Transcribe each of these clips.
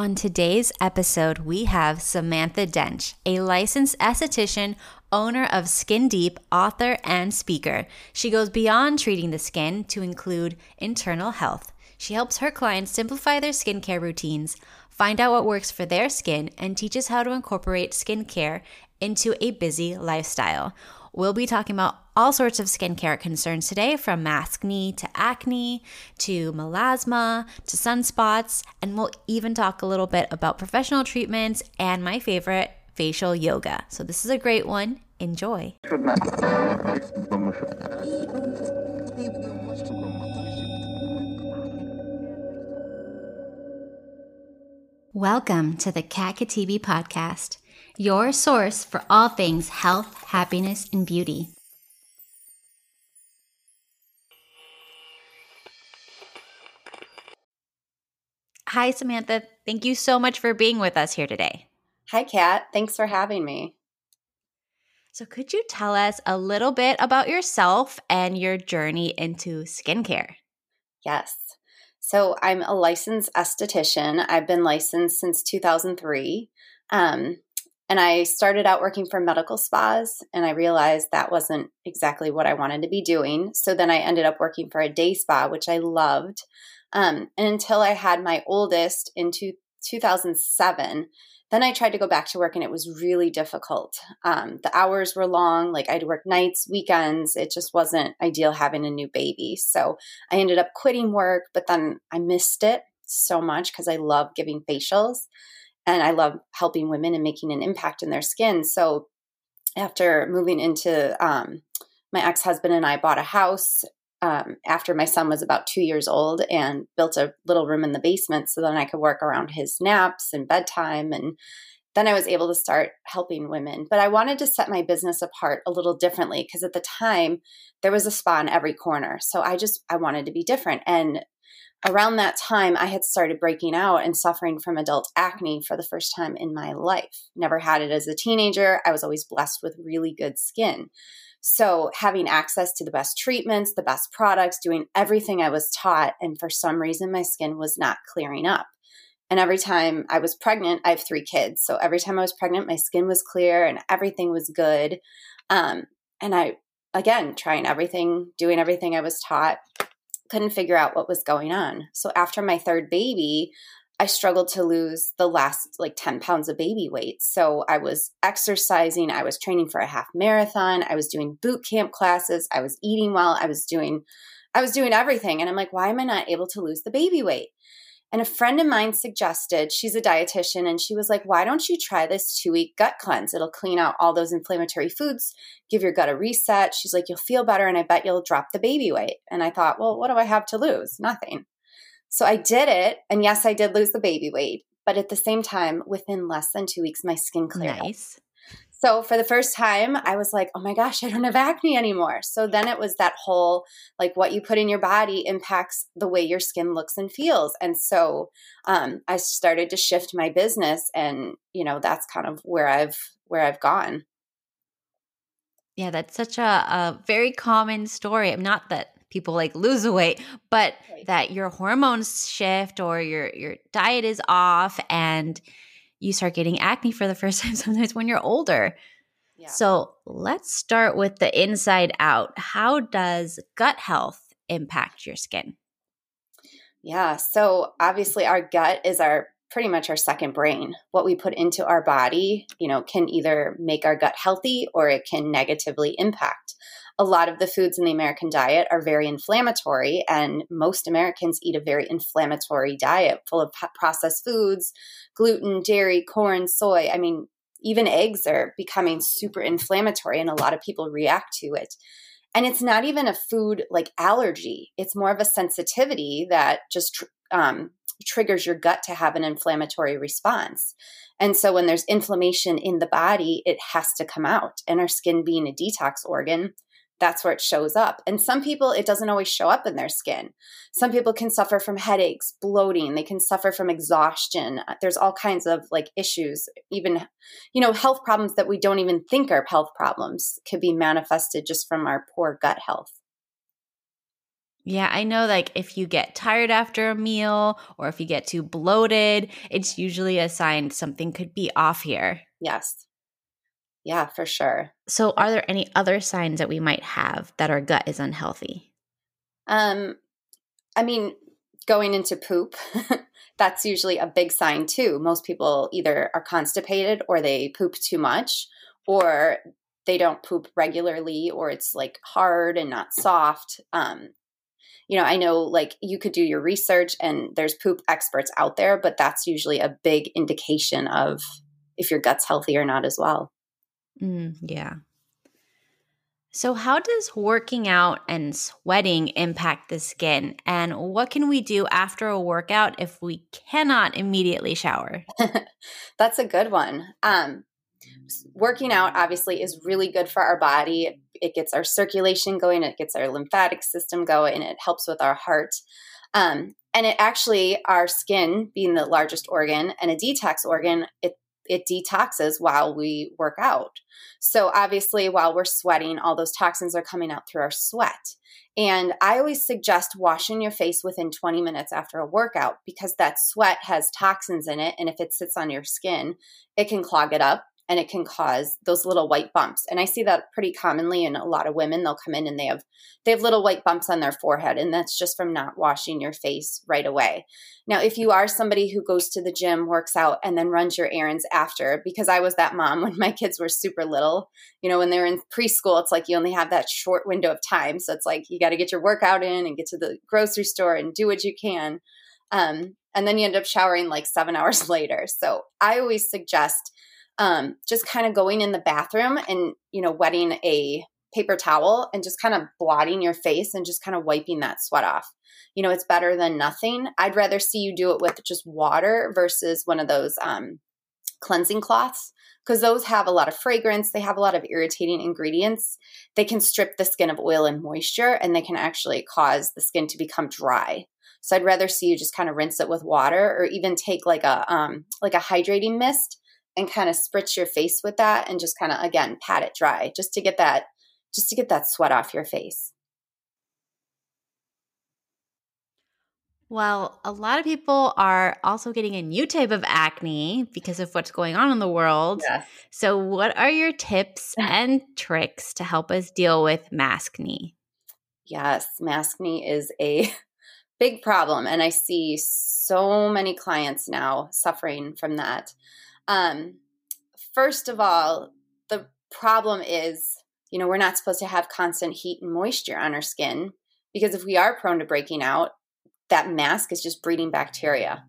On today's episode, we have Samantha Dench, a licensed esthetician, owner of Skin Deep, author, and speaker. She goes beyond treating the skin to include internal health. She helps her clients simplify their skincare routines, find out what works for their skin, and teaches how to incorporate skincare into a busy lifestyle. We'll be talking about all sorts of skincare concerns today from maskne to acne to melasma to sunspots, and we'll even talk a little bit about professional treatments and my favorite, facial yoga. So, this is a great one. Enjoy. Welcome to the Kat Khatibi podcast your source for all things health, happiness, and beauty. Hi, Samantha. Thank you so much for being with us here today. Hi, Kat. Thanks for having me. So, could you tell us a little bit about yourself and your journey into skincare? Yes. So, I'm a licensed esthetician. I've been licensed since 2003. Um, and I started out working for medical spas, and I realized that wasn't exactly what I wanted to be doing. So then I ended up working for a day spa, which I loved. Um, and until I had my oldest in two, 2007, then I tried to go back to work, and it was really difficult. Um, the hours were long, like I'd work nights, weekends. It just wasn't ideal having a new baby. So I ended up quitting work, but then I missed it so much because I love giving facials and I love helping women and making an impact in their skin. So after moving into um, my ex husband and I bought a house um, after my son was about two years old and built a little room in the basement so then I could work around his naps and bedtime. And then I was able to start helping women. But I wanted to set my business apart a little differently because at the time there was a spa in every corner. So I just, I wanted to be different. And around that time, I had started breaking out and suffering from adult acne for the first time in my life. Never had it as a teenager. I was always blessed with really good skin. So, having access to the best treatments, the best products, doing everything I was taught, and for some reason, my skin was not clearing up. And every time I was pregnant, I have three kids. So, every time I was pregnant, my skin was clear and everything was good. Um, and I, again, trying everything, doing everything I was taught, couldn't figure out what was going on. So after my third baby, I struggled to lose the last like 10 pounds of baby weight. So I was exercising, I was training for a half marathon, I was doing boot camp classes, I was eating well, I was doing I was doing everything and I'm like why am I not able to lose the baby weight? And a friend of mine suggested, she's a dietitian, and she was like, Why don't you try this two week gut cleanse? It'll clean out all those inflammatory foods, give your gut a reset. She's like, You'll feel better, and I bet you'll drop the baby weight. And I thought, Well, what do I have to lose? Nothing. So I did it. And yes, I did lose the baby weight. But at the same time, within less than two weeks, my skin cleared. Nice. Up. So for the first time, I was like, oh my gosh, I don't have acne anymore. So then it was that whole like what you put in your body impacts the way your skin looks and feels. And so um, I started to shift my business, and you know that's kind of where I've where I've gone. Yeah, that's such a, a very common story. I'm Not that people like lose weight, but that your hormones shift or your your diet is off and you start getting acne for the first time sometimes when you're older. Yeah. So let's start with the inside out. How does gut health impact your skin? Yeah. So obviously, our gut is our pretty much our second brain. What we put into our body, you know, can either make our gut healthy or it can negatively impact a lot of the foods in the American diet are very inflammatory, and most Americans eat a very inflammatory diet full of processed foods, gluten, dairy, corn, soy. I mean, even eggs are becoming super inflammatory, and a lot of people react to it. And it's not even a food like allergy, it's more of a sensitivity that just um, triggers your gut to have an inflammatory response. And so when there's inflammation in the body, it has to come out. And our skin being a detox organ, that's where it shows up. And some people, it doesn't always show up in their skin. Some people can suffer from headaches, bloating, they can suffer from exhaustion. Uh, there's all kinds of like issues, even, you know, health problems that we don't even think are health problems could be manifested just from our poor gut health. Yeah, I know like if you get tired after a meal or if you get too bloated, it's usually a sign something could be off here. Yes. Yeah, for sure. So are there any other signs that we might have that our gut is unhealthy? Um I mean, going into poop, that's usually a big sign too. Most people either are constipated or they poop too much or they don't poop regularly or it's like hard and not soft. Um, you know, I know like you could do your research and there's poop experts out there, but that's usually a big indication of if your gut's healthy or not as well. Mm, yeah. So, how does working out and sweating impact the skin? And what can we do after a workout if we cannot immediately shower? That's a good one. Um, working out obviously is really good for our body. It gets our circulation going, it gets our lymphatic system going, it helps with our heart. Um, and it actually, our skin being the largest organ and a detox organ, it it detoxes while we work out. So obviously, while we're sweating, all those toxins are coming out through our sweat. And I always suggest washing your face within 20 minutes after a workout because that sweat has toxins in it. And if it sits on your skin, it can clog it up and it can cause those little white bumps. And I see that pretty commonly in a lot of women. They'll come in and they have they have little white bumps on their forehead and that's just from not washing your face right away. Now, if you are somebody who goes to the gym, works out and then runs your errands after because I was that mom when my kids were super little, you know, when they're in preschool, it's like you only have that short window of time. So it's like you got to get your workout in and get to the grocery store and do what you can. Um, and then you end up showering like seven hours later. So I always suggest um, just kind of going in the bathroom and you know wetting a paper towel and just kind of blotting your face and just kind of wiping that sweat off. You know it's better than nothing. I'd rather see you do it with just water versus one of those um, cleansing cloths because those have a lot of fragrance they have a lot of irritating ingredients. They can strip the skin of oil and moisture and they can actually cause the skin to become dry. So i'd rather see you just kind of rinse it with water or even take like a um, like a hydrating mist and kind of spritz your face with that and just kind of again pat it dry just to get that just to get that sweat off your face. Well, a lot of people are also getting a new type of acne because of what's going on in the world. Yes. So, what are your tips and tricks to help us deal with maskne? Yes, maskne is a big problem, and I see so many clients now suffering from that. Um, first of all, the problem is, you know, we're not supposed to have constant heat and moisture on our skin because if we are prone to breaking out, that mask is just breeding bacteria.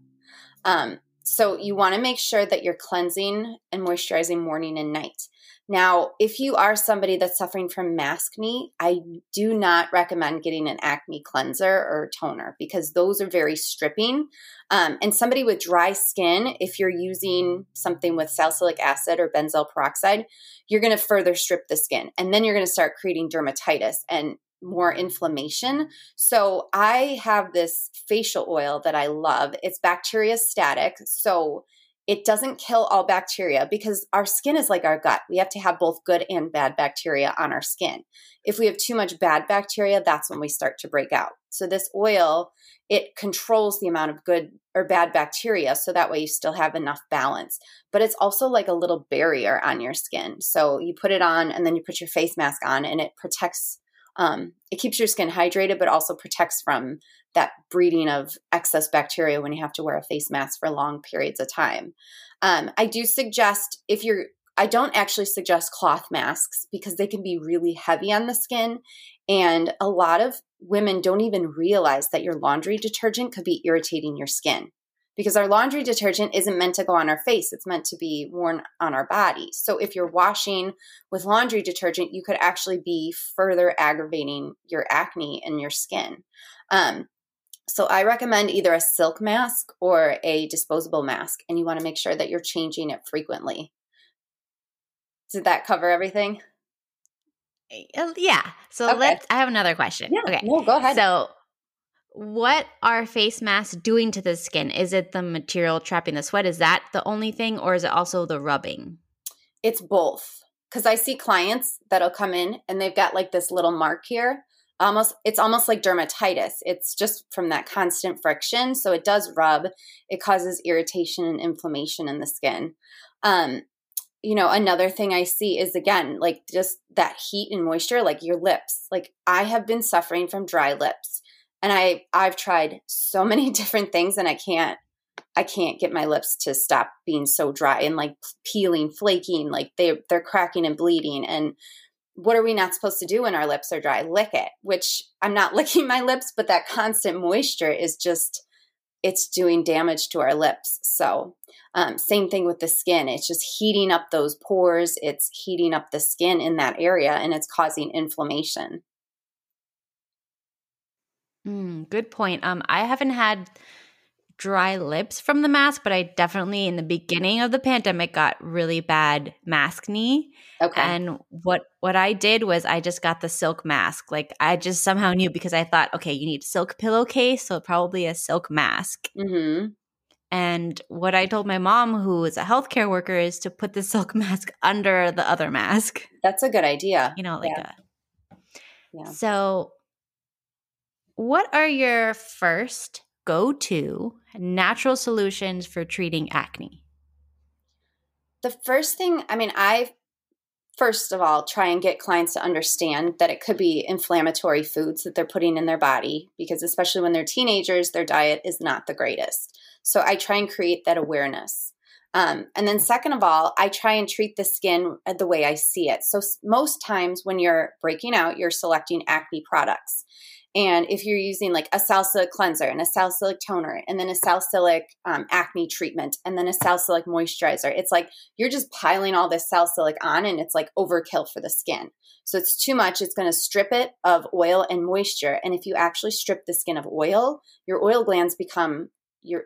Um, so you want to make sure that you're cleansing and moisturizing morning and night. Now, if you are somebody that's suffering from mask maskne, I do not recommend getting an acne cleanser or toner because those are very stripping. Um, and somebody with dry skin, if you're using something with salicylic acid or benzoyl peroxide, you're going to further strip the skin. And then you're going to start creating dermatitis and more inflammation. So I have this facial oil that I love. It's bacteriostatic. So it doesn't kill all bacteria because our skin is like our gut. We have to have both good and bad bacteria on our skin. If we have too much bad bacteria, that's when we start to break out. So this oil, it controls the amount of good or bad bacteria so that way you still have enough balance. But it's also like a little barrier on your skin. So you put it on and then you put your face mask on and it protects um, it keeps your skin hydrated, but also protects from that breeding of excess bacteria when you have to wear a face mask for long periods of time. Um, I do suggest if you're, I don't actually suggest cloth masks because they can be really heavy on the skin. And a lot of women don't even realize that your laundry detergent could be irritating your skin because our laundry detergent isn't meant to go on our face, it's meant to be worn on our body. So if you're washing with laundry detergent, you could actually be further aggravating your acne and your skin. Um, so I recommend either a silk mask or a disposable mask, and you want to make sure that you're changing it frequently. Did that cover everything? Uh, yeah. So okay. let's. I have another question. Yeah. Okay. No, go ahead. So what are face masks doing to the skin? Is it the material trapping the sweat? Is that the only thing, or is it also the rubbing? It's both. Because I see clients that'll come in and they've got like this little mark here almost it's almost like dermatitis it's just from that constant friction so it does rub it causes irritation and inflammation in the skin um you know another thing i see is again like just that heat and moisture like your lips like i have been suffering from dry lips and i i've tried so many different things and i can't i can't get my lips to stop being so dry and like peeling flaking like they they're cracking and bleeding and what are we not supposed to do when our lips are dry? Lick it, which I'm not licking my lips, but that constant moisture is just, it's doing damage to our lips. So, um, same thing with the skin. It's just heating up those pores, it's heating up the skin in that area, and it's causing inflammation. Mm, good point. Um, I haven't had dry lips from the mask, but I definitely in the beginning of the pandemic got really bad maskne. Okay. And what what I did was I just got the silk mask. Like I just somehow knew because I thought, okay, you need a silk pillowcase, so probably a silk mask. Mm-hmm. And what I told my mom, who is a healthcare worker, is to put the silk mask under the other mask. That's a good idea. You know, like yeah. a. Yeah. So, what are your first go to natural solutions for treating acne? The first thing, I mean, I first of all try and get clients to understand that it could be inflammatory foods that they're putting in their body because especially when they're teenagers their diet is not the greatest. So i try and create that awareness. Um, and then second of all i try and treat the skin the way i see it. So most times when you're breaking out you're selecting acne products and if you're using like a salicylic cleanser and a salicylic toner and then a salicylic um, acne treatment and then a salicylic moisturizer, it's like you're just piling all this salicylic on and it's like overkill for the skin. So it's too much. It's going to strip it of oil and moisture. And if you actually strip the skin of oil, your oil glands become you're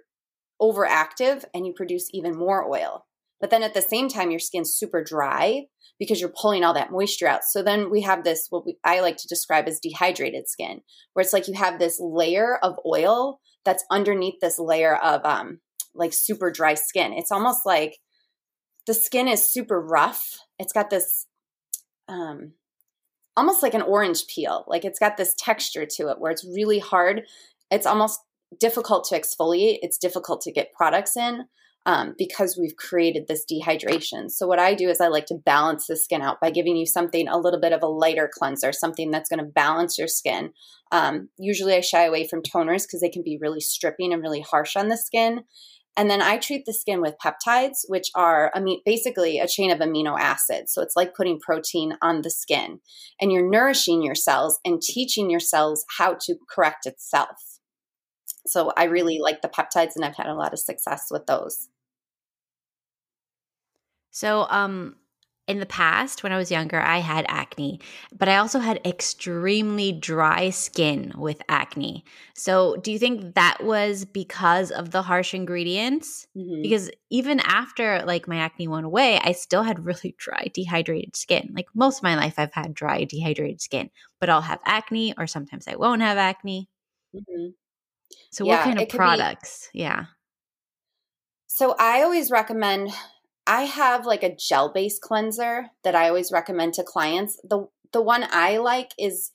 overactive and you produce even more oil. But then at the same time, your skin's super dry because you're pulling all that moisture out. So then we have this, what we, I like to describe as dehydrated skin, where it's like you have this layer of oil that's underneath this layer of um, like super dry skin. It's almost like the skin is super rough. It's got this um, almost like an orange peel. Like it's got this texture to it where it's really hard. It's almost difficult to exfoliate. It's difficult to get products in um, because we've created this dehydration. So, what I do is I like to balance the skin out by giving you something a little bit of a lighter cleanser, something that's going to balance your skin. Um, usually, I shy away from toners because they can be really stripping and really harsh on the skin. And then I treat the skin with peptides, which are basically a chain of amino acids. So it's like putting protein on the skin. And you're nourishing your cells and teaching your cells how to correct itself. So I really like the peptides and I've had a lot of success with those. So, um, in the past, when I was younger, I had acne, but I also had extremely dry skin with acne. So, do you think that was because of the harsh ingredients? Mm-hmm. Because even after like my acne went away, I still had really dry, dehydrated skin. Like most of my life, I've had dry, dehydrated skin, but I'll have acne, or sometimes I won't have acne. Mm-hmm. So, yeah, what kind of products? Be- yeah. So, I always recommend I have like a gel based cleanser that I always recommend to clients. The the one I like is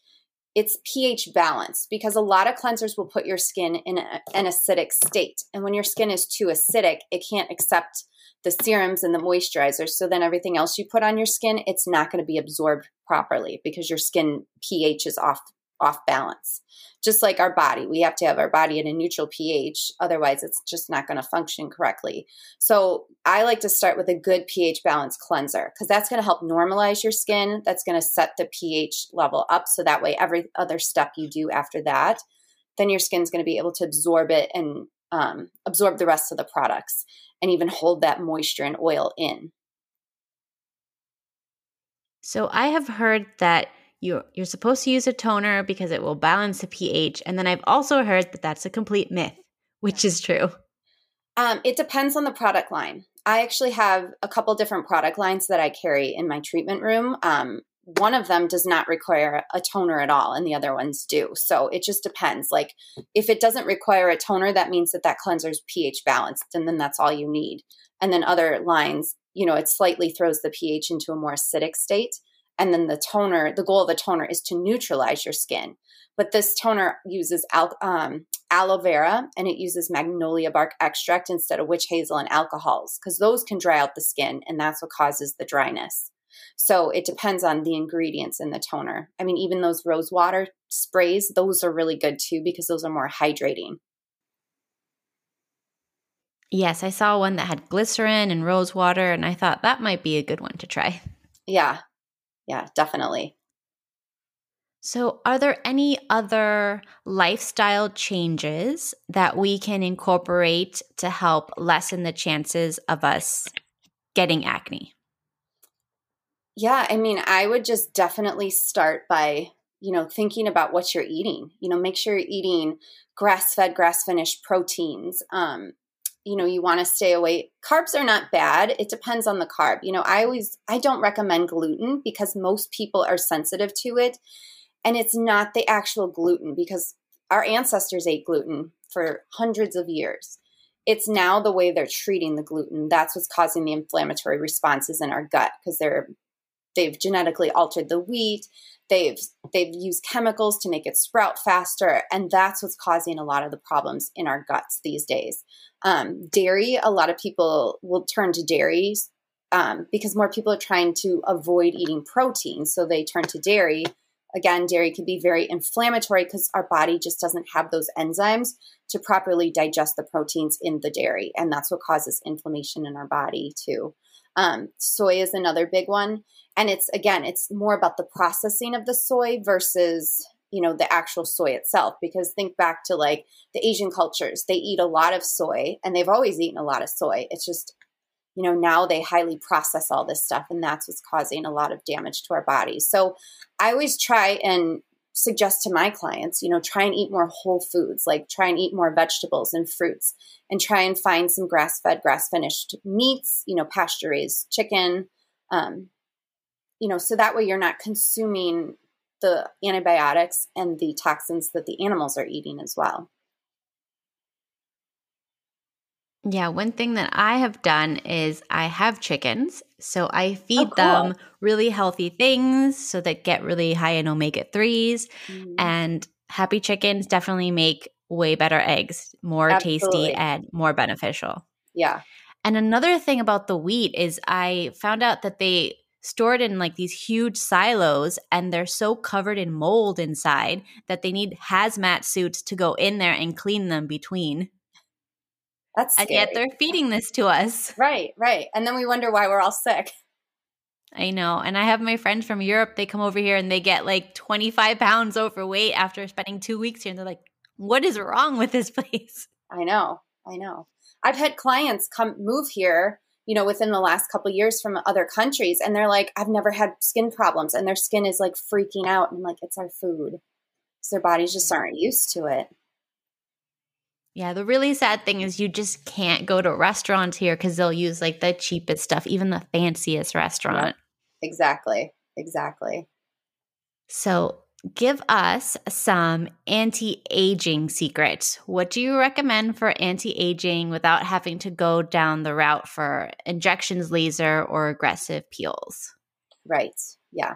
it's pH balanced because a lot of cleansers will put your skin in a, an acidic state. And when your skin is too acidic, it can't accept the serums and the moisturizers. So then everything else you put on your skin, it's not going to be absorbed properly because your skin pH is off off balance. Just like our body, we have to have our body at a neutral pH, otherwise, it's just not going to function correctly. So, I like to start with a good pH balance cleanser because that's going to help normalize your skin. That's going to set the pH level up so that way, every other step you do after that, then your skin's going to be able to absorb it and um, absorb the rest of the products and even hold that moisture and oil in. So, I have heard that you're, you're supposed to use a toner because it will balance the pH. And then I've also heard that that's a complete myth, which is true. Um, it depends on the product line. I actually have a couple different product lines that I carry in my treatment room. Um, one of them does not require a toner at all, and the other ones do. So it just depends. Like if it doesn't require a toner, that means that that cleanser is pH balanced, and then that's all you need. And then other lines, you know, it slightly throws the pH into a more acidic state And then the toner, the goal of the toner is to neutralize your skin. But this toner uses al- um, aloe vera and it uses magnolia bark extract instead of witch hazel and alcohols because those can dry out the skin and that's what causes the dryness. So it depends on the ingredients in the toner. I mean, even those rose water sprays, those are really good too because those are more hydrating. Yes, I saw one that had glycerin and rose water, and I thought that might be a good one to try. Yeah, yeah, definitely. So, are there any other lifestyle changes that we can incorporate to help lessen the chances of us getting acne? Yeah, I mean, I would just definitely start by, you know, thinking about what you're eating. You know, make sure you're eating grass fed, grass finished proteins. Um, you know, you want to stay away. Carbs are not bad. It depends on the carb. You know, I always, I don't recommend gluten because most people are sensitive to it. And it's not the actual gluten because our ancestors ate gluten for hundreds of years. It's now the way they're treating the gluten. That's what's causing the inflammatory responses in our gut because they're they've genetically altered the wheat they've they've used chemicals to make it sprout faster and that's what's causing a lot of the problems in our guts these days. Um, dairy a lot of people will turn to dairies um, because more people are trying to avoid eating protein so they turn to dairy. Again dairy can be very inflammatory because our body just doesn't have those enzymes to properly digest the proteins in the dairy and that's what causes inflammation in our body too um, soy is another big one. And it's again it's more about the processing of the soy versus you know the actual soy itself. Because think back to like the asian cultures they eat a lot of soy and they've always eaten a lot of soy. It's just you know now they highly process all this stuff and that's what's causing a lot of damage to our bodies. So i always try and suggest to my clients you know try and eat more whole foods like try and eat more vegetables and fruits and try and find some grass fed grass finished meats you know pasture raised chicken um, you know, so that way you're not consuming the antibiotics and the toxins that the animals are eating as well. Yeah, one thing that I have done is I have chickens. So I feed oh, cool. them really healthy things so that get really high in omega 3s. Mm-hmm. And happy chickens definitely make way better eggs, more Absolutely. tasty and more beneficial. Yeah. And another thing about the wheat is I found out that they stored in like these huge silos and they're so covered in mold inside that they need hazmat suits to go in there and clean them between. That's scary. and yet they're feeding this to us. Right, right. And then we wonder why we're all sick. I know. And I have my friends from Europe, they come over here and they get like 25 pounds overweight after spending two weeks here. And they're like, what is wrong with this place? I know. I know. I've had clients come move here you know, within the last couple years from other countries. And they're like, I've never had skin problems. And their skin is like freaking out. And I'm like, it's our food. So their bodies just mm. aren't used to it. Yeah, the really sad thing is you just can't go to restaurants here because they'll use like the cheapest stuff, even the fanciest restaurant. Yeah, exactly. Exactly. So give us some anti aging secrets. What do you recommend for anti aging without having to go down the route for injections, laser, or aggressive peels? Right. Yeah.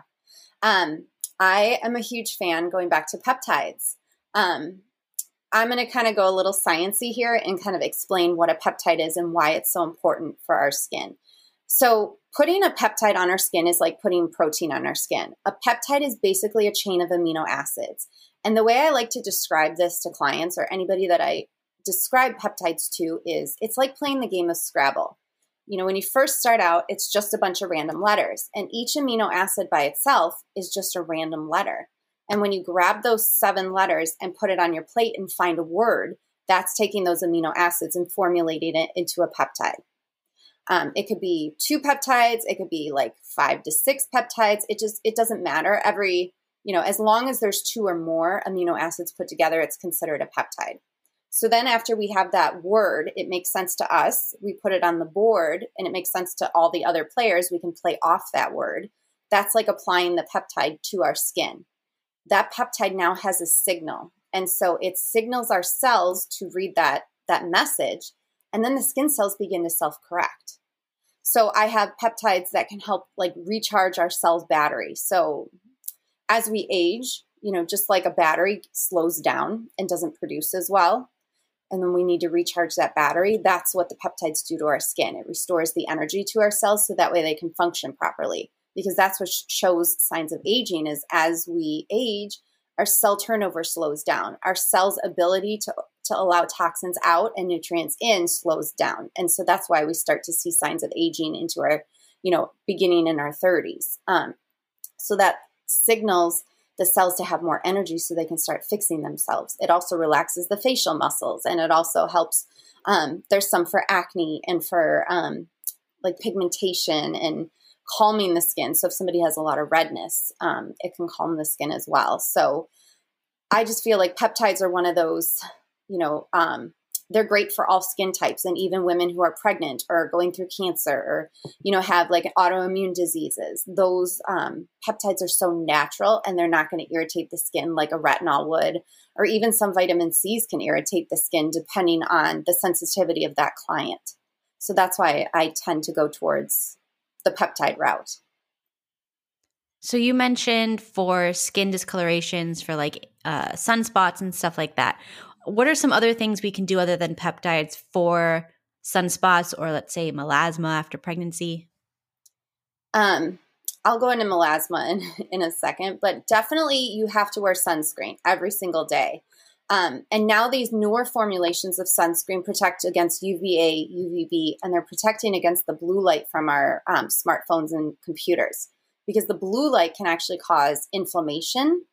Um, I am a huge fan going back to peptides. Um, I'm going to kind of go a little sciency here and kind of explain what a peptide is and why it's so important for our skin. So, putting a peptide on our skin is like putting protein on our skin. A peptide is basically a chain of amino acids. And the way I like to describe this to clients or anybody that I describe peptides to is it's like playing the game of Scrabble. You know, when you first start out, it's just a bunch of random letters, and each amino acid by itself is just a random letter. And when you grab those seven letters and put it on your plate and find a word, that's taking those amino acids and formulating it into a peptide. Um, it could be two peptides. It could be like five to six peptides. It just it doesn't matter. Every you know, as long as there's two or more amino acids put together, it's considered a peptide. So then after we have that word, it makes sense to us. We put it on the board and it makes sense to all the other players. We can play off that word. That's like applying the peptide to our skin. That peptide now has a signal. And so it signals our cells to read that that message and then the skin cells begin to self correct. So I have peptides that can help like recharge our cells battery. So as we age, you know, just like a battery slows down and doesn't produce as well, and then we need to recharge that battery. That's what the peptides do to our skin. It restores the energy to our cells so that way they can function properly. Because that's what shows signs of aging is as we age, our cell turnover slows down. Our cell's ability to to allow toxins out and nutrients in slows down. And so that's why we start to see signs of aging into our, you know, beginning in our 30s. Um, so that signals the cells to have more energy so they can start fixing themselves. It also relaxes the facial muscles and it also helps. Um, there's some for acne and for um, like pigmentation and calming the skin. So if somebody has a lot of redness, um, it can calm the skin as well. So I just feel like peptides are one of those, you know, um, they're great for all skin types and even women who are pregnant or going through cancer or you know have like autoimmune diseases those um, peptides are so natural and they're not going to irritate the skin like a retinol would or even some vitamin c's can irritate the skin depending on the sensitivity of that client so that's why i tend to go towards the peptide route so you mentioned for skin discolorations for like uh, sunspots and stuff like that what are some other things we can do other than peptides for sunspots or let's say melasma after pregnancy? Um, I'll go into melasma in, in a second, but definitely you have to wear sunscreen every single day. Um, and now these newer formulations of sunscreen protect against UVA, UVB, and they're protecting against the blue light from our um, smartphones and computers because the blue light can actually cause inflammation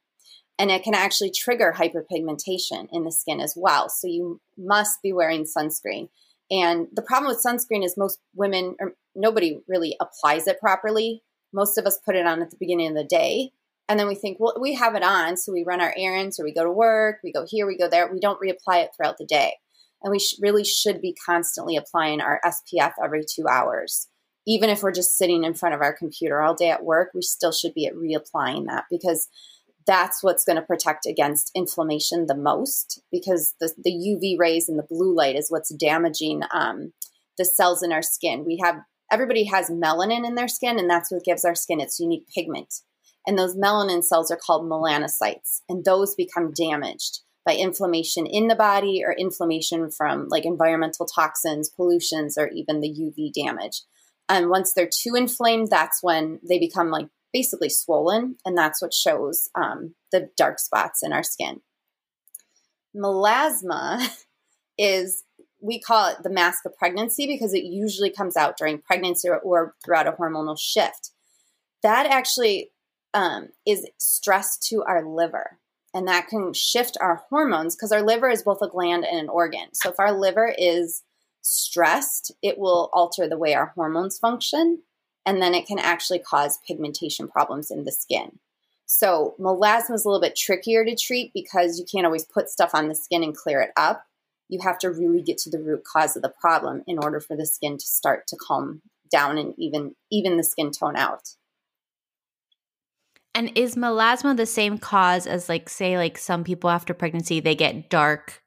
and it can actually trigger hyperpigmentation in the skin as well. So you must be wearing sunscreen. And the problem with sunscreen is most women or nobody really applies it properly. Most of us put it on at the beginning of the day. And then we think, well, we have it on. So we run our errands or we go to work, we go here, we go there. We don't reapply it throughout the day. And we sh- really should be constantly applying our SPF every two hours. Even if we're just sitting in front of our computer all day at work, we still should be reapplying that because that's what's going to protect against inflammation the most because the, the UV rays and the blue light is what's damaging um, the cells in our skin. We have everybody has melanin in their skin, and that's what gives our skin its unique pigment. And those melanin cells are called melanocytes, and those become damaged by inflammation in the body or inflammation from like environmental toxins, pollutions, or even the UV damage. And once they're too inflamed, that's when they become like basically swollen, and that's what shows um, the dark spots in our skin. Melasma is, we call it the mask of pregnancy because it usually comes out during pregnancy or, or throughout a hormonal shift. That actually um, is stress to our liver. And that can shift our hormones because our liver is both a gland and an organ. So if our liver is stressed, it will alter the way our hormones function and then it can actually cause pigmentation problems in the skin. So melasma is a little bit trickier to treat because you can't always put stuff on the skin and clear it up. You have to really get to the root cause of the problem in order for the skin to start to calm down and even even the skin tone out. And is melasma the same cause as like say like some people after pregnancy they get dark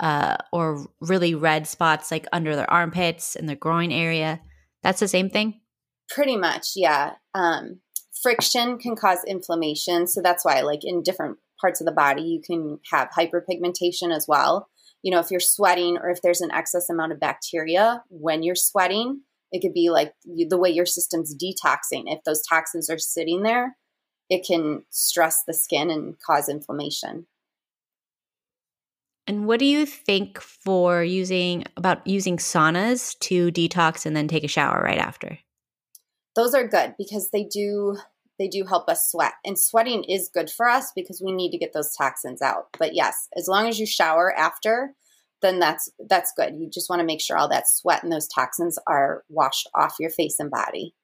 uh, or really red spots like under their armpits and their groin area? That's the same thing? Pretty much, yeah. Um, friction can cause inflammation. So that's why, like, in different parts of the body, you can have hyperpigmentation as well. You know, if you're sweating or if there's an excess amount of bacteria when you're sweating, it could be like the way your system's detoxing. If those toxins are sitting there, it can stress the skin and cause inflammation. And what do you think for using about using saunas to detox and then take a shower right after? those are good because they do they do help us sweat and sweating is good for us because we need to get those toxins out but yes as long as you shower after then that's that's good you just want to make sure all that sweat and those toxins are washed off your face and body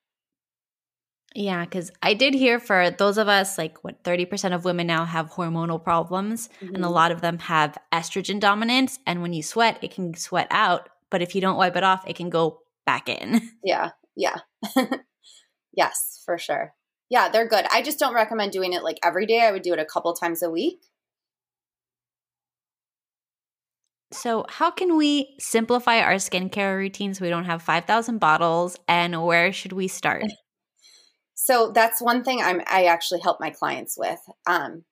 yeah because i did hear for those of us like what 30% of women now have hormonal problems mm-hmm. and a mm-hmm. lot of them have estrogen dominance and when you sweat it can sweat out but if you don't wipe it off it can go back in yeah yeah Yes, for sure. Yeah, they're good. I just don't recommend doing it like every day. I would do it a couple times a week. So, how can we simplify our skincare routine so we don't have 5,000 bottles and where should we start? So, that's one thing I'm, I actually help my clients with. Um,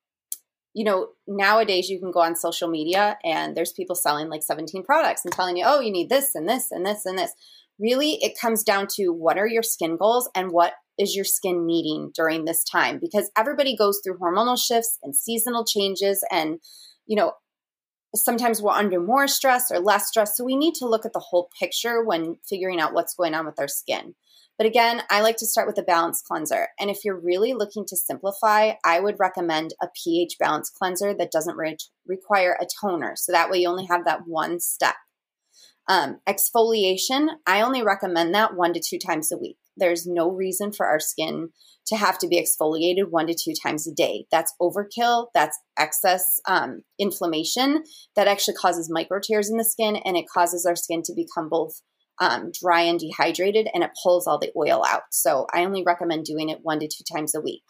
you know, nowadays you can go on social media and there's people selling like 17 products and telling you, oh, you need this and this and this and this. Really, it comes down to what are your skin goals and what is your skin needing during this time? Because everybody goes through hormonal shifts and seasonal changes and, you know, sometimes we're under more stress or less stress. So we need to look at the whole picture when figuring out what's going on with our skin. But again, I like to start with a balance cleanser. And if you're really looking to simplify, I would recommend a pH balance cleanser that doesn't re- require a toner. So that way you only have that one step. Um, exfoliation, I only recommend that one to two times a week. There's no reason for our skin to have to be exfoliated one to two times a day. That's overkill. That's excess um, inflammation that actually causes micro tears in the skin and it causes our skin to become both um, dry and dehydrated and it pulls all the oil out. So I only recommend doing it one to two times a week.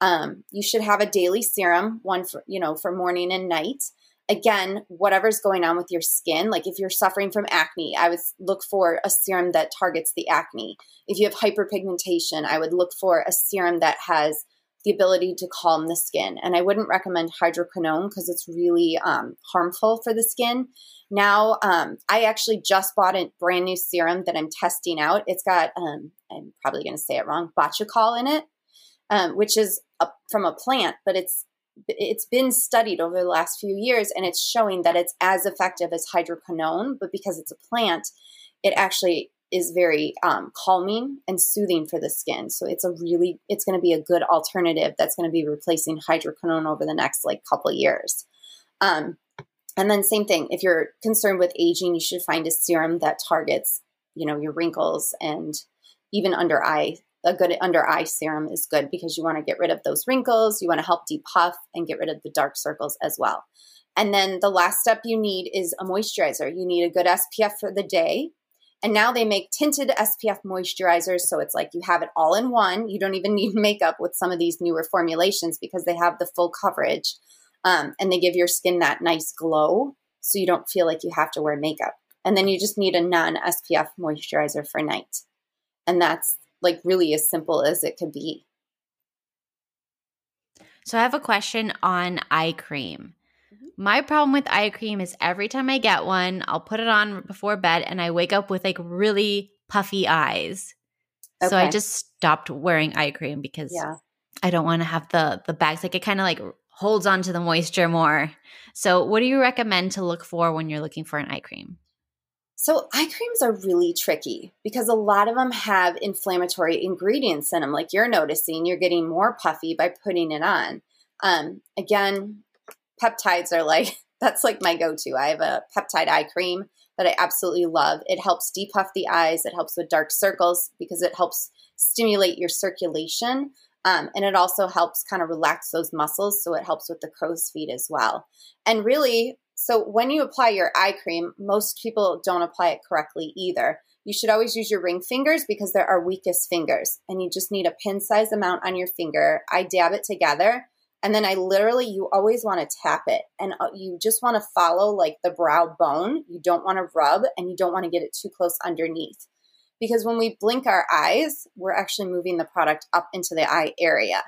Um, you should have a daily serum, one for, you know, for morning and night. Again, whatever's going on with your skin, like if you're suffering from acne, I would look for a serum that targets the acne. If you have hyperpigmentation, I would look for a serum that has the ability to calm the skin. And I wouldn't recommend hydroquinone because it's really um, harmful for the skin. Now, um, I actually just bought a brand new serum that I'm testing out. It's got, um, I'm probably going to say it wrong, bakuchiol in it, um, which is a, from a plant, but it's it's been studied over the last few years and it's showing that it's as effective as hydroquinone but because it's a plant it actually is very um, calming and soothing for the skin. So it's a really, it's going to be a good alternative that's going to be replacing hydroquinone over the next like couple years. Um, and then same thing, if you're concerned with aging, you should find a serum that targets, you know, your wrinkles and even under eye. A good under eye serum is good because you want to get rid of those wrinkles. You want to help depuff and get rid of the dark circles as well. And then the last step you need is a moisturizer. You need a good SPF for the day and now they make tinted SPF moisturizers. So it's like you have it all in one. You don't even need makeup with some of these newer formulations because they have the full coverage. Um, and they give your skin that nice glow. So you don't feel like you have to wear makeup. And then you just need a non SPF moisturizer for night. And that's like really as simple as it could be. So I have a question on eye cream. My problem with eye cream is every time I get one, I'll put it on before bed and I wake up with like really puffy eyes. Okay. So I just stopped wearing eye cream because yeah. I don't want to have the the bags like it kind of like holds on to the moisture more. So what do you recommend to look for when you're looking for an eye cream? So, eye creams are really tricky because a lot of them have inflammatory ingredients in them. Like you're noticing, you're getting more puffy by putting it on. Um, again, peptides are like that's like my go-to. I have a peptide eye cream that I absolutely love. It helps depuff the eyes. It helps with dark circles because it helps stimulate your circulation. Um, and it also helps kind of relax those muscles. So it helps with the crow's feet as well. And really, so when you apply your eye cream, most people don't apply it correctly either. You should always use your ring fingers because they're our weakest fingers. And you just need a pin size amount on your finger. I dab it together and then I literally, you always want to tap it and uh, you just want to follow like the brow bone. You don't want to rub and you don't want to get it too close underneath. Because when we blink our eyes, we're actually moving the product up into the eye area.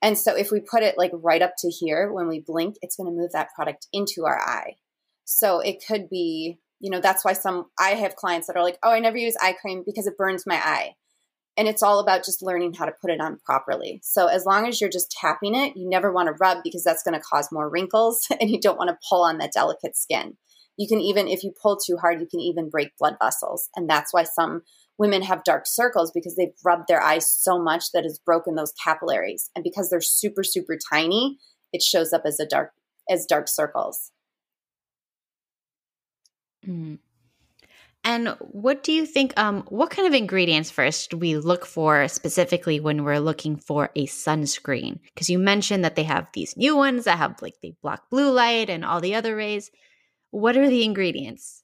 And so if we put it like right up to here when we blink, it's going to move that product into our eye. So it could be, you know, that's why some, I have clients that are like, oh, I never use eye cream because it burns my eye and it's all about just learning how to put it on properly. So as long as you're just tapping it, you never want to rub because that's going to cause more wrinkles and you don't want to pull on that delicate skin. You can even if you pull too hard, you can even break blood vessels. And that's why some women have dark circles because they've rubbed their eyes so much that it's broken those capillaries. And because they're super super tiny, it shows up as a dark as dark circles. Mm. And what do you think? Um, what kind of ingredients first we look for specifically when we're looking for a sunscreen? Because you mentioned that they have these new ones that have like the block blue light and all the other rays. What are the ingredients?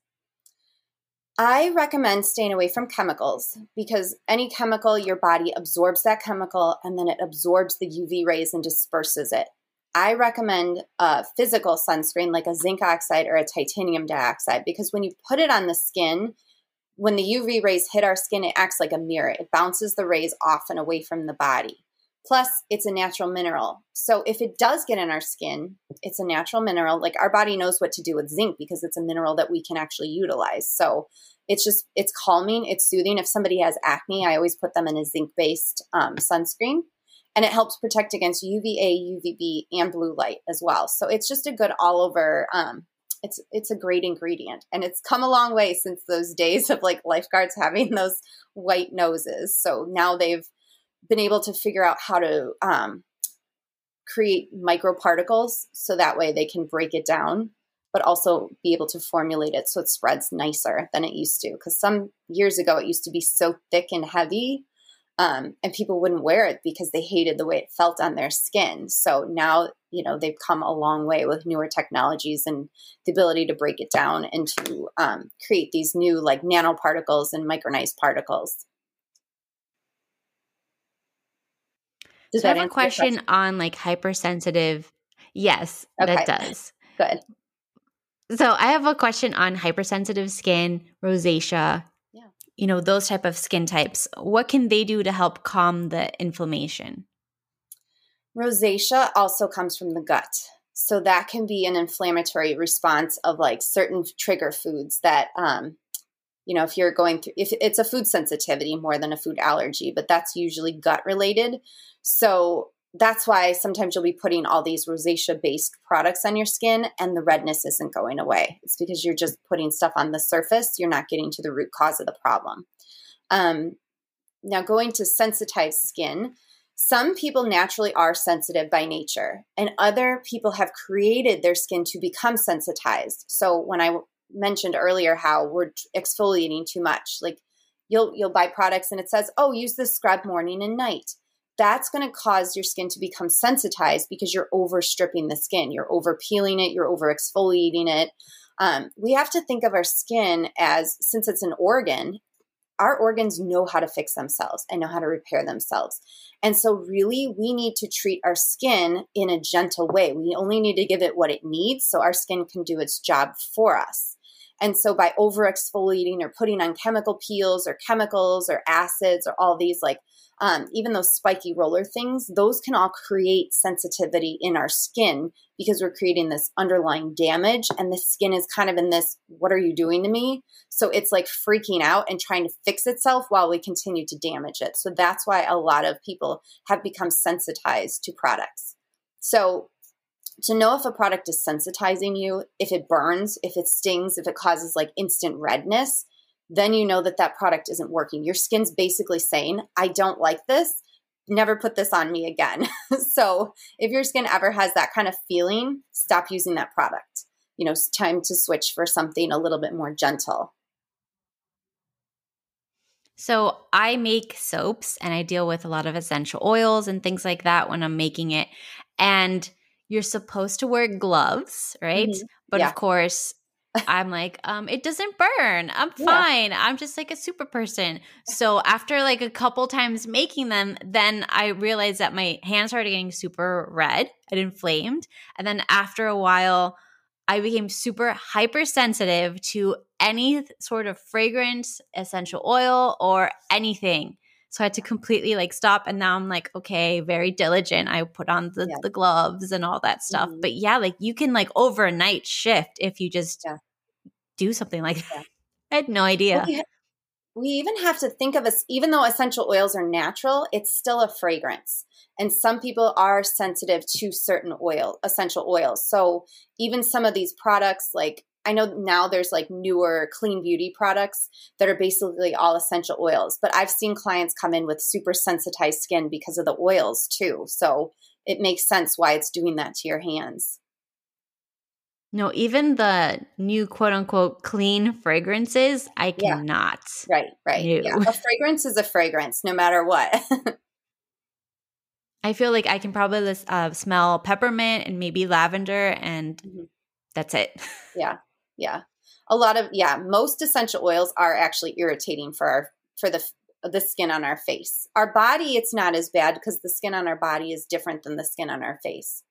I recommend staying away from chemicals because any chemical, your body absorbs that chemical and then it absorbs the UV rays and disperses it. I recommend a physical sunscreen like a zinc oxide or a titanium dioxide because when you put it on the skin, when the UV rays hit our skin, it acts like a mirror. It bounces the rays off and away from the body. Plus, it's a natural mineral. So if it does get in our skin, it's a natural mineral. Like our body knows what to do with zinc because it's a mineral that we can actually utilize. So it's just, it's calming, it's soothing. If somebody has acne, I always put them in a zinc based um, sunscreen and it helps protect against UVA, UVB, and blue light as well. So it's just a good all over. Um, it's it's a great ingredient, and it's come a long way since those days of like lifeguards having those white noses. So now they've been able to figure out how to um, create microparticles, so that way they can break it down, but also be able to formulate it so it spreads nicer than it used to. Because some years ago it used to be so thick and heavy um, and people wouldn't wear it because they hated the way it felt on their skin. So now, you know, they've come a long way with newer technologies and the ability to break it down and to um, create these new like nanoparticles and micronized particles. Does so I have a question, question, on like hypersensitive. Yes, okay. that does. Good. So I have a question on hypersensitive skin, rosacea, you know those type of skin types what can they do to help calm the inflammation? Rosacea also comes from the gut. So that can be an inflammatory response of like certain trigger foods that um, you know if you're going through if it's a food sensitivity more than a food allergy but that's usually gut related so that's why sometimes you'll be putting all these rosacea based products on your skin and the redness isn't going away. It's because you're just putting stuff on the surface. You're not getting to the root cause of the problem. Um, now, going to sensitized skin, some people naturally are sensitive by nature, and other people have created their skin to become sensitized. So, when I mentioned earlier how we're exfoliating too much, like you'll you'll buy products and it says, "Oh, use this scrub morning and night." That's going to cause your skin to become sensitized because you're over stripping the skin. You're over peeling it, you're over exfoliating it. Um, we have to think of our skin as, since it's an organ, our organs know how to fix themselves and know how to repair themselves. And so, really, we need to treat our skin in a gentle way. We only need to give it what it needs so our skin can do its job for us. And so, by over exfoliating or putting on chemical peels or chemicals or acids or all these like um, even those spiky roller things, those can all create sensitivity in our skin because we're creating this underlying damage. And the skin is kind of in this, what are you doing to me? So it's like freaking out and trying to fix itself while we continue to damage it. So that's why a lot of people have become sensitized to products. So to know if a product is sensitizing you, if it burns, if it stings, if it causes like instant redness, then you know that that product isn't working. Your skin's basically saying, I don't like this. Never put this on me again. so if your skin ever has that kind of feeling, stop using that product. You know, it's time to switch for something a little bit more gentle. So I make soaps and I deal with a lot of essential oils and things like that when I'm making it. And you're supposed to wear gloves, right? Mm-hmm. But yeah. of course, I'm like, um, it doesn't burn. I'm fine. Yeah. I'm just like a super person. So after like a couple times making them, then I realized that my hands started getting super red and inflamed. And then after a while, I became super hypersensitive to any sort of fragrance, essential oil, or anything. So I had to completely like stop. And now I'm like, okay, very diligent. I put on the, yeah. the gloves and all that stuff. Mm-hmm. But yeah, like you can like overnight shift if you just yeah. do something like that. I had no idea. Well, we, we even have to think of us, even though essential oils are natural, it's still a fragrance. And some people are sensitive to certain oil, essential oils. So even some of these products like I know now there's like newer clean beauty products that are basically all essential oils, but I've seen clients come in with super sensitized skin because of the oils too. So it makes sense why it's doing that to your hands. No, even the new quote unquote clean fragrances, I cannot. Yeah. Right, right. Yeah. A fragrance is a fragrance no matter what. I feel like I can probably uh, smell peppermint and maybe lavender, and mm-hmm. that's it. Yeah yeah a lot of yeah most essential oils are actually irritating for our for the the skin on our face our body it's not as bad because the skin on our body is different than the skin on our face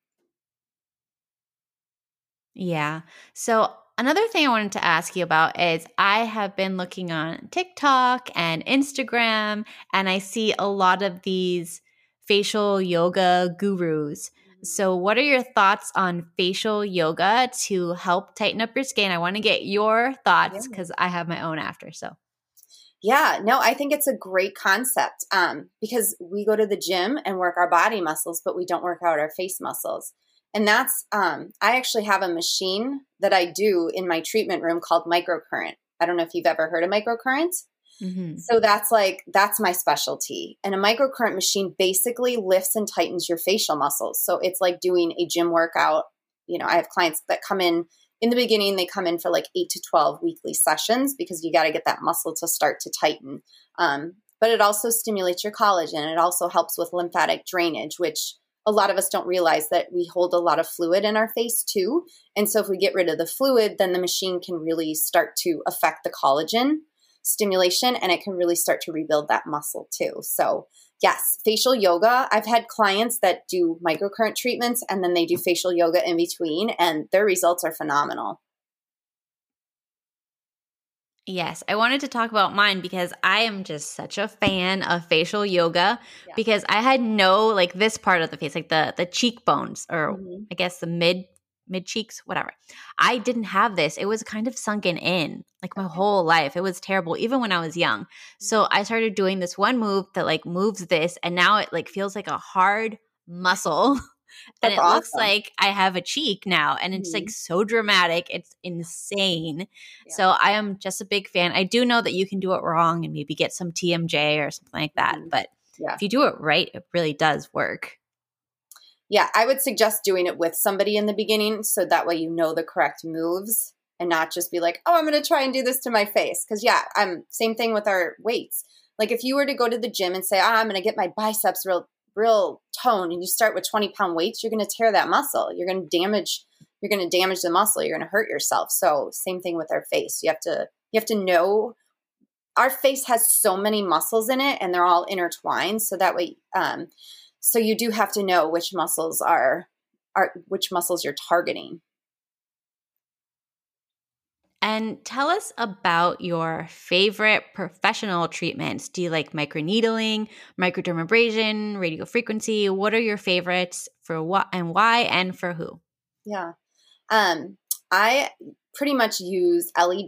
Yeah. So another thing I wanted to ask you about is I have been looking on TikTok and Instagram, and I see a lot of these facial yoga gurus. So, what are your thoughts on facial yoga to help tighten up your skin? I want to get your thoughts because yeah. I have my own after. So, yeah, no, I think it's a great concept um, because we go to the gym and work our body muscles, but we don't work out our face muscles. And that's, um, I actually have a machine that I do in my treatment room called microcurrent. I don't know if you've ever heard of microcurrent. Mm-hmm. So that's like, that's my specialty. And a microcurrent machine basically lifts and tightens your facial muscles. So it's like doing a gym workout. You know, I have clients that come in in the beginning, they come in for like eight to 12 weekly sessions because you got to get that muscle to start to tighten. Um, but it also stimulates your collagen. It also helps with lymphatic drainage, which a lot of us don't realize that we hold a lot of fluid in our face too. And so if we get rid of the fluid, then the machine can really start to affect the collagen stimulation and it can really start to rebuild that muscle too. So, yes, facial yoga. I've had clients that do microcurrent treatments and then they do facial yoga in between, and their results are phenomenal. Yes, I wanted to talk about mine because I am just such a fan of facial yoga yeah. because I had no like this part of the face, like the the cheekbones or mm-hmm. I guess the mid mid cheeks, whatever. I didn't have this. It was kind of sunken in like my whole life. It was terrible even when I was young. So mm-hmm. I started doing this one move that like moves this and now it like feels like a hard muscle and it awesome. looks like I have a cheek now, and it's mm-hmm. like so dramatic. It's insane. Yeah. So I am just a big fan. I do know that you can do it wrong and maybe get some TMJ or something like that, mm-hmm. but yeah. if you do it right, it really does work. Yeah, I would suggest doing it with somebody in the beginning so that way you know the correct moves and not just be like, "Oh, I'm going to try and do this to my face." Cuz yeah, I'm same thing with our weights. Like if you were to go to the gym and say, oh, I'm going to get my biceps real real tone and you start with 20 pound weights, you're going to tear that muscle. You're going to damage, you're going to damage the muscle. You're going to hurt yourself. So same thing with our face. You have to, you have to know our face has so many muscles in it and they're all intertwined. So that way, um, so you do have to know which muscles are, are which muscles you're targeting. And tell us about your favorite professional treatments. Do you like microneedling, microdermabrasion, radio frequency? What are your favorites for what and why and for who? Yeah. Um, I pretty much use LED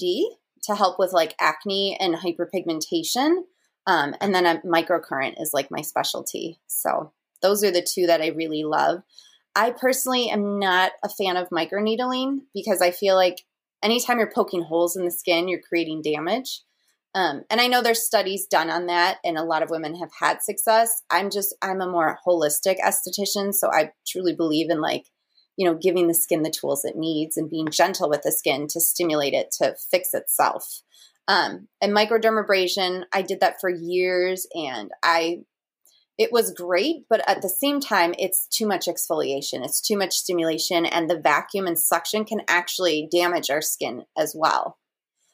to help with like acne and hyperpigmentation. Um, and then a microcurrent is like my specialty. So those are the two that I really love. I personally am not a fan of microneedling because I feel like anytime you're poking holes in the skin, you're creating damage. Um, and I know there's studies done on that, and a lot of women have had success. I'm just, I'm a more holistic esthetician. So I truly believe in like, you know, giving the skin the tools it needs and being gentle with the skin to stimulate it to fix itself. Um, and microdermabrasion, I did that for years and I it was great, but at the same time, it's too much exfoliation. It's too much stimulation, and the vacuum and suction can actually damage our skin as well.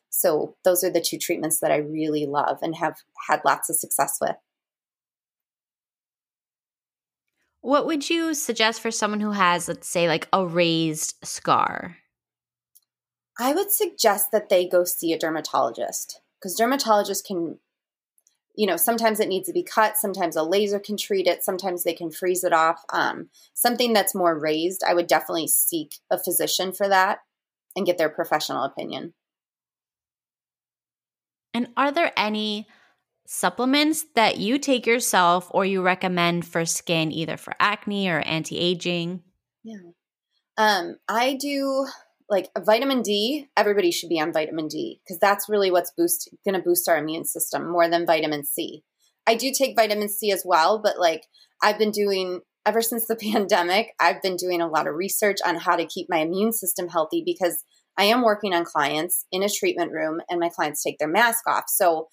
So, those are the two treatments that I really love and have had lots of success with. What would you suggest for someone who has, let's say, like a raised scar? I would suggest that they go see a dermatologist because dermatologists can you know, sometimes it needs to be cut, sometimes a laser can treat it, sometimes they can freeze it off. Um, something that's more raised, I would definitely seek a physician for that and get their professional opinion. And are there any supplements that you take yourself or you recommend for skin, either for acne or anti aging? Yeah. Um, I do like vitamin D, everybody should be on vitamin D because that's really what's boost going to boost our immune system more than vitamin C. I do take vitamin C as well, but like I've been doing ever since the pandemic, I've been doing a lot of research on how to keep my immune system healthy because I am working on clients in a treatment room and my clients take their mask off. So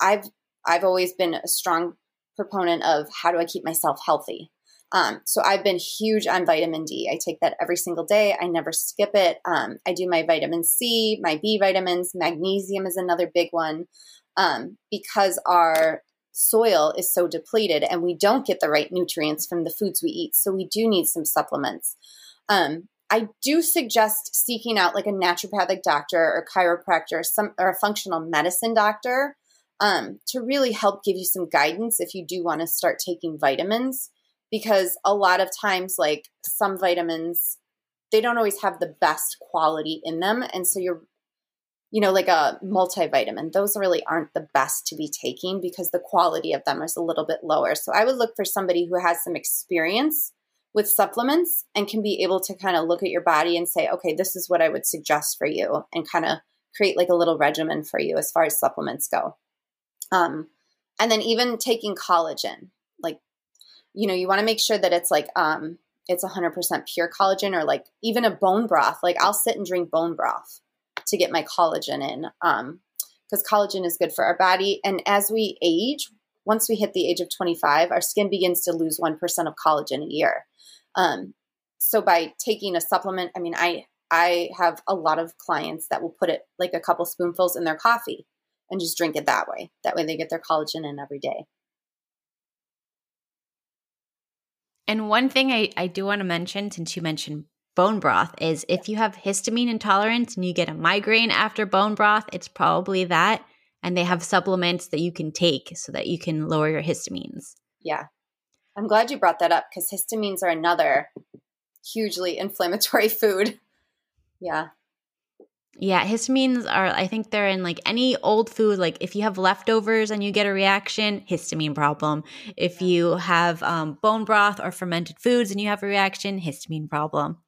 I've I've always been a strong proponent of how do I keep myself healthy. Um, so I've been huge on vitamin D. I take that every single day. I never skip it. Um, I do my vitamin C, my B vitamins. Magnesium is another big one um, because our soil is so depleted and we don't get the right nutrients from the foods we eat. So we do need some supplements. Um, I do suggest seeking out like a naturopathic doctor or chiropractor or some or a functional medicine doctor um, to really help give you some guidance if you do want to start taking vitamins because a lot of times like some vitamins they don't always have the best quality in them. And so you're you know like a multivitamin those really aren't the best to be taking because the quality of them is a little bit lower. So i would look for somebody who has some experience with supplements and can be able to kind of look at your body and say okay this is what i would suggest for you and kind of create like a little regimen for you as far as supplements go. Um, and then even taking collagen you know you want to make sure that it's like um, it's 100% pure collagen or like even a bone broth like i'll sit and drink bone broth to get my collagen in um because collagen is good for our body. And as we age once we hit the age of 25 our skin begins to lose 1% of collagen a year. Um so by taking a supplement i mean i i have a lot of clients that will put it like a couple spoonfuls in their coffee and just drink it that way. That way they get their collagen in every day And one thing I, I do want to mention, since you mentioned bone broth, is if you have histamine intolerance and you get a migraine after bone broth, it's probably that. And they have supplements that you can take so that you can lower your histamines. Yeah. I'm glad you brought that up because histamines are another hugely inflammatory food. Yeah. Yeah, histamines are, I think they're in like any old food. Like if you have leftovers and you get a reaction, histamine problem. If you have um, bone broth or fermented foods and you have a reaction, histamine problem.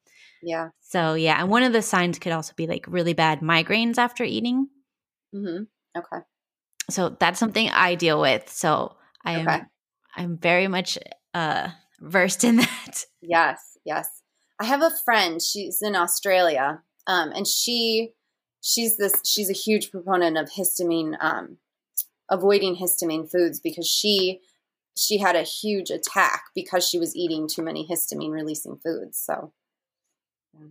Yeah. So, yeah. And one of the signs could also be like really bad migraines after eating. Mm-hmm. Okay. So that's something I deal with. So I am, okay. I'm very much uh, versed in that. Yes. Yes. I have a friend, she's in Australia um, and she she's this she's a huge proponent of histamine um, avoiding histamine foods because she she had a huge attack because she was eating too many histamine releasing foods so yeah.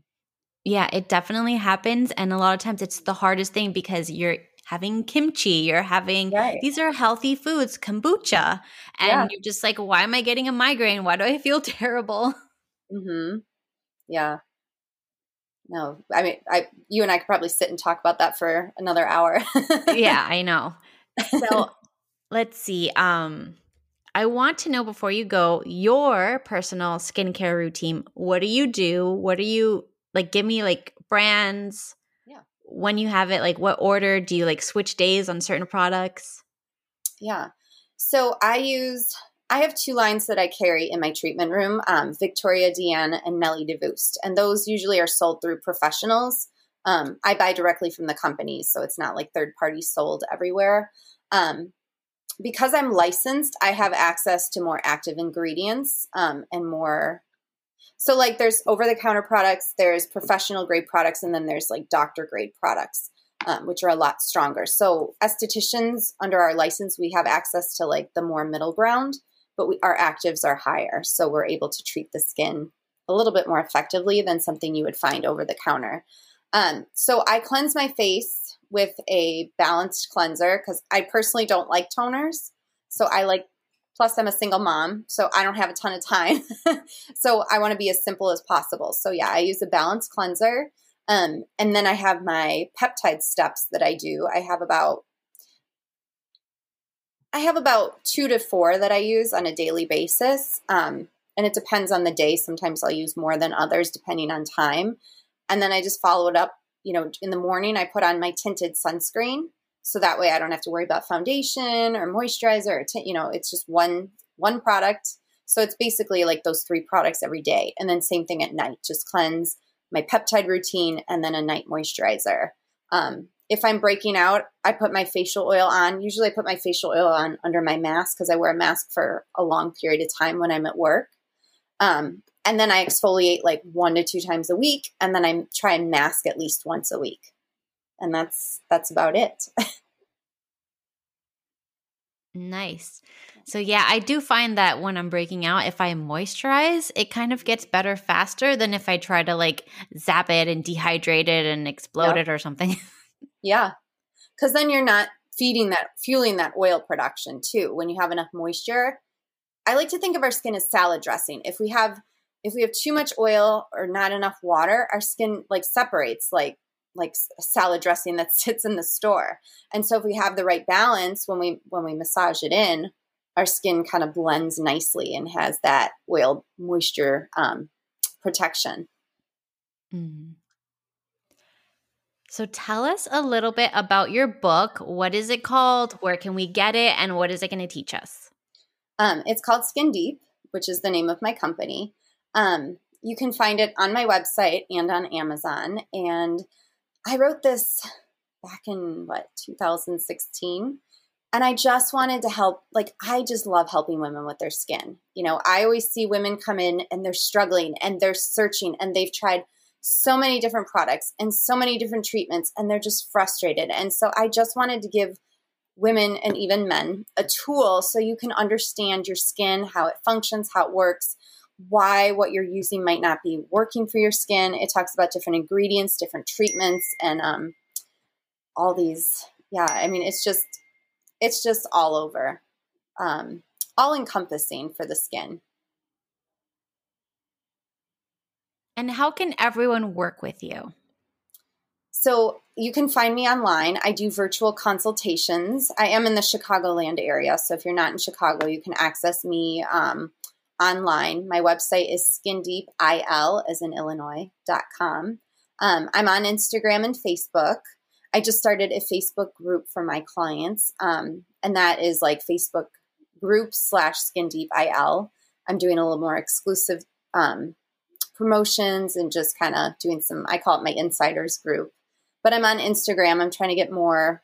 yeah it definitely happens and a lot of times it's the hardest thing because you're having kimchi you're having right. these are healthy foods kombucha and yeah. you're just like why am i getting a migraine why do i feel terrible Mm-hmm. yeah no, I mean, I you and I could probably sit and talk about that for another hour. yeah, I know. So let's see. Um, I want to know before you go your personal skincare routine. What do you do? What do you like? Give me like brands. Yeah. When you have it, like what order do you like switch days on certain products? Yeah. So I use I have two lines that I carry in my treatment room um, Victoria Deanne and Nelly De Vuyst. And those usually are sold through professionals. Um, I buy directly from the companies, so it's not like third party sold everywhere. Um, because I'm licensed, I have access to more active ingredients um, and more. So, like, there's over the counter products, there's professional grade products, and then there's like doctor grade products. Um, which are a lot stronger. So, estheticians under our license, we have access to like the more middle ground but we, our actives are higher. So we're able to treat the skin a little bit more effectively than something you would find over the counter. Um, so I cleanse my face with a balanced cleanser because I personally don't like toners. So I like, plus, I'm a single mom, so I don't have a ton of time. so I want to be as simple as possible. So yeah, I use a balanced cleanser. Um, and then I have my peptide steps that I do. I have about I have about two to four that I use on a daily basis. Um, and it depends on the day. Sometimes I'll use more than others depending on time. And then I just follow it up. You know, in the morning, I put on my tinted sunscreen. So that way I don't have to worry about foundation or moisturizer or tint, you know, it's just one one product. So it's basically like those three products every day. And then same thing at night, just cleanse my peptide routine and then a night moisturizer. Um, if I'm breaking out, I put my facial oil on. Usually I put my facial oil on under my mask because I wear a mask for a long period of time when I'm at work. Um, and then I exfoliate like one to two times a week, and then I try and mask at least once a week. And that's that's about it. nice. So yeah, I do find that when I'm breaking out, if I moisturize, it kind of gets better faster than if I try to like zap it and dehydrate it and explode yep. it or something. Yeah. Because then you're not feeding that, fueling that oil production too. When you have enough moisture, I like to think of our skin as salad dressing. If we have if we have too much oil or not enough water, our skin like separates like like salad dressing that sits in the store. And so if we have the right balance when we when we massage it in, our skin kind of blends nicely and has that oil moisture um, protection. Mm. So tell us a little bit about your book. What is it called? Where can we get it? And what is it going to teach us? Um, it's called Skin Deep, which is the name of my company. Um, you can find it on my website and on Amazon. And I wrote this back in what 2016 and i just wanted to help like i just love helping women with their skin you know i always see women come in and they're struggling and they're searching and they've tried so many different products and so many different treatments and they're just frustrated and so i just wanted to give women and even men a tool so you can understand your skin how it functions how it works why what you're using might not be working for your skin. It talks about different ingredients, different treatments, and um, all these. Yeah, I mean, it's just it's just all over, um, all encompassing for the skin. And how can everyone work with you? So you can find me online. I do virtual consultations. I am in the Chicagoland area, so if you're not in Chicago, you can access me um, online. My website is skindeepil, as in Illinois.com. Um, I'm on Instagram and Facebook. I just started a Facebook group for my clients, um, and that is like Facebook group slash skindeepil. I'm doing a little more exclusive um, promotions and just kind of doing some, I call it my insiders group. But I'm on Instagram. I'm trying to get more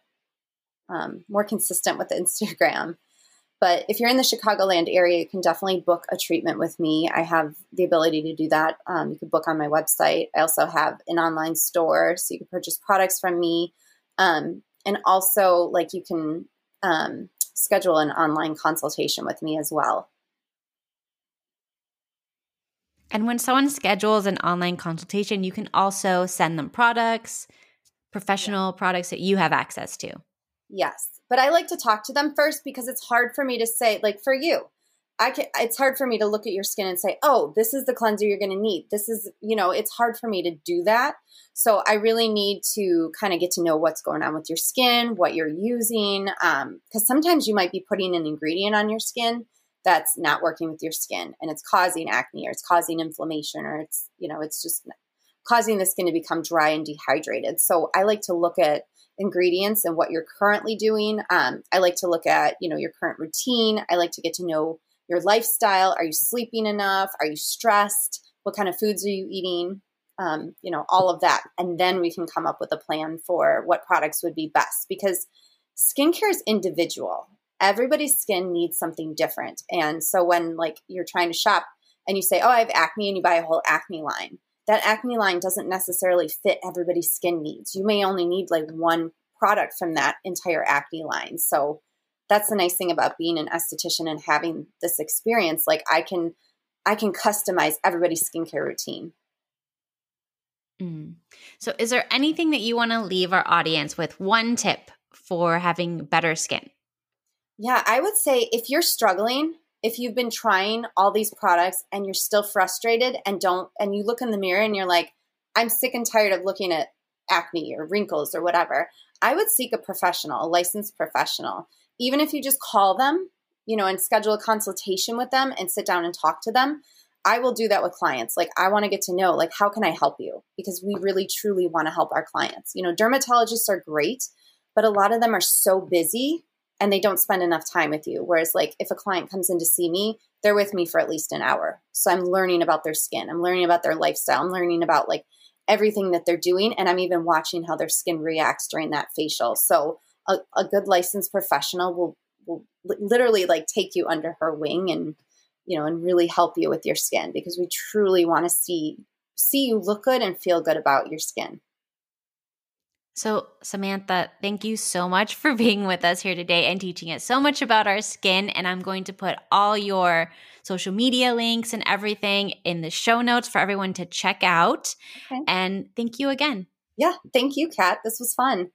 um, more consistent with Instagram. But if you're in the Chicagoland area, you can definitely book a treatment with me. I have the ability to do that. Um, you can book on my website. I also have an online store, so you can purchase products from me. Um, and also, like, you can um, schedule an online consultation with me as well. And when someone schedules an online consultation, you can also send them products, professional products that you have access to. Yes. But I like to talk to them first because it's hard for me to say, like for you, I can, it's hard for me to look at your skin and say, oh, this is the cleanser you're going to need. This is, you know, it's hard for me to do that. So I really need to kind of get to know what's going on with your skin, what you're using. Because um, sometimes you might be putting an ingredient on your skin that's not working with your skin and it's causing acne or it's causing inflammation or it's, you know, it's just causing the skin to become dry and dehydrated. So I like to look at ingredients and what you're currently doing. Um, I like to look at, you know, your current routine. I like to get to know your lifestyle. Are you sleeping enough? Are you stressed? What kind of foods are you eating? Um, you know, all of that. And then we can come up with a plan for what products would be best because skincare is individual. Everybody's skin needs something different. And so when like you're trying to shop and you say, "Oh, I have acne," and you buy a whole acne line, that acne line doesn't necessarily fit everybody's skin needs. You may only need like one product from that entire acne line. So that's the nice thing about being an esthetician and having this experience. Like I can I can customize everybody's skincare routine. Mm. So is there anything that you want to leave our audience with one tip for having better skin? Yeah, I would say if you're struggling if you've been trying all these products and you're still frustrated and don't and you look in the mirror and you're like i'm sick and tired of looking at acne or wrinkles or whatever i would seek a professional a licensed professional. Even if you just call them you know and schedule a consultation with them and sit down and talk to them i will do that with clients. Like i want to get to know like how can i help you? Because we really truly want to help our clients. You know dermatologists are great but a lot of them are so busy and they don't spend enough time with you. Whereas, like, if a client comes in to see me, they're with me for at least an hour. So I'm learning about their skin, I'm learning about their lifestyle, I'm learning about like everything that they're doing, and I'm even watching how their skin reacts during that facial. So a, a good licensed professional will will literally like take you under her wing and you know and really help you with your skin because we truly want to see see you look good and feel good about your skin. So, Samantha, thank you so much for being with us here today and teaching us so much about our skin. And I'm going to put all your social media links and everything in the show notes for everyone to check out. Okay. And thank you again. Yeah, thank you, Kat. This was fun.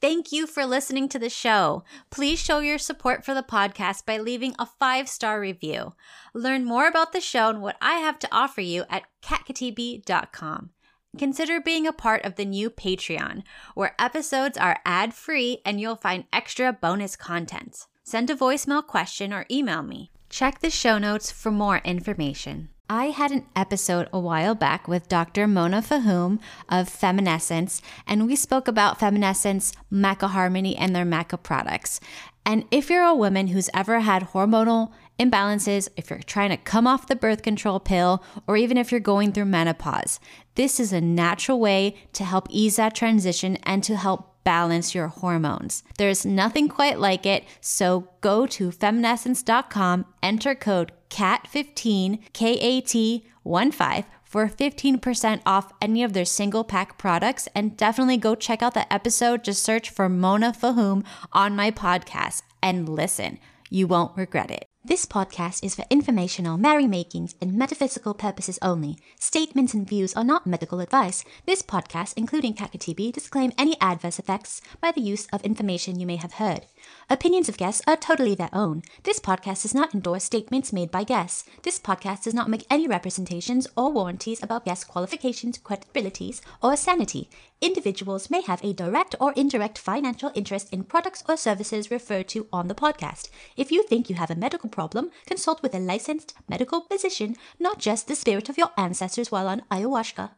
Thank you for listening to the show. Please show your support for the podcast by leaving a five star review. Learn more about the show and what I have to offer you at katkhatibi.com. Consider being a part of the new Patreon, where episodes are ad free and you'll find extra bonus content. Send a voicemail question or email me. Check the show notes for more information. I had an episode a while back with Dr. Mona Fahoum of Femmenessence, and we spoke about Femmenessence, Maca Harmony, and their Maca products. And if you're a woman who's ever had hormonal imbalances, if you're trying to come off the birth control pill, or even if you're going through menopause, this is a natural way to help ease that transition and to help balance your hormones. There's nothing quite like it, so go to femmenessence.com, enter code KAT15, K A T 1 5 for 15% off any of their single pack products. And definitely go check out the episode. Just search for Mona Fahoum on my podcast and listen. You won't regret it. This podcast is for informational, merrymakings, and metaphysical purposes only. Statements and views are not medical advice. This podcast, including Kat Khatibi, disclaim any adverse effects by the use of information you may have heard. Opinions of guests are totally their own. This podcast does not endorse statements made by guests. This podcast does not make any representations or warranties about guest qualifications, credibilities, or sanity. Individuals may have a direct or indirect financial interest in products or services referred to on the podcast. If you think you have a medical problem, consult with a licensed medical physician, not just the spirit of your ancestors while on ayahuasca.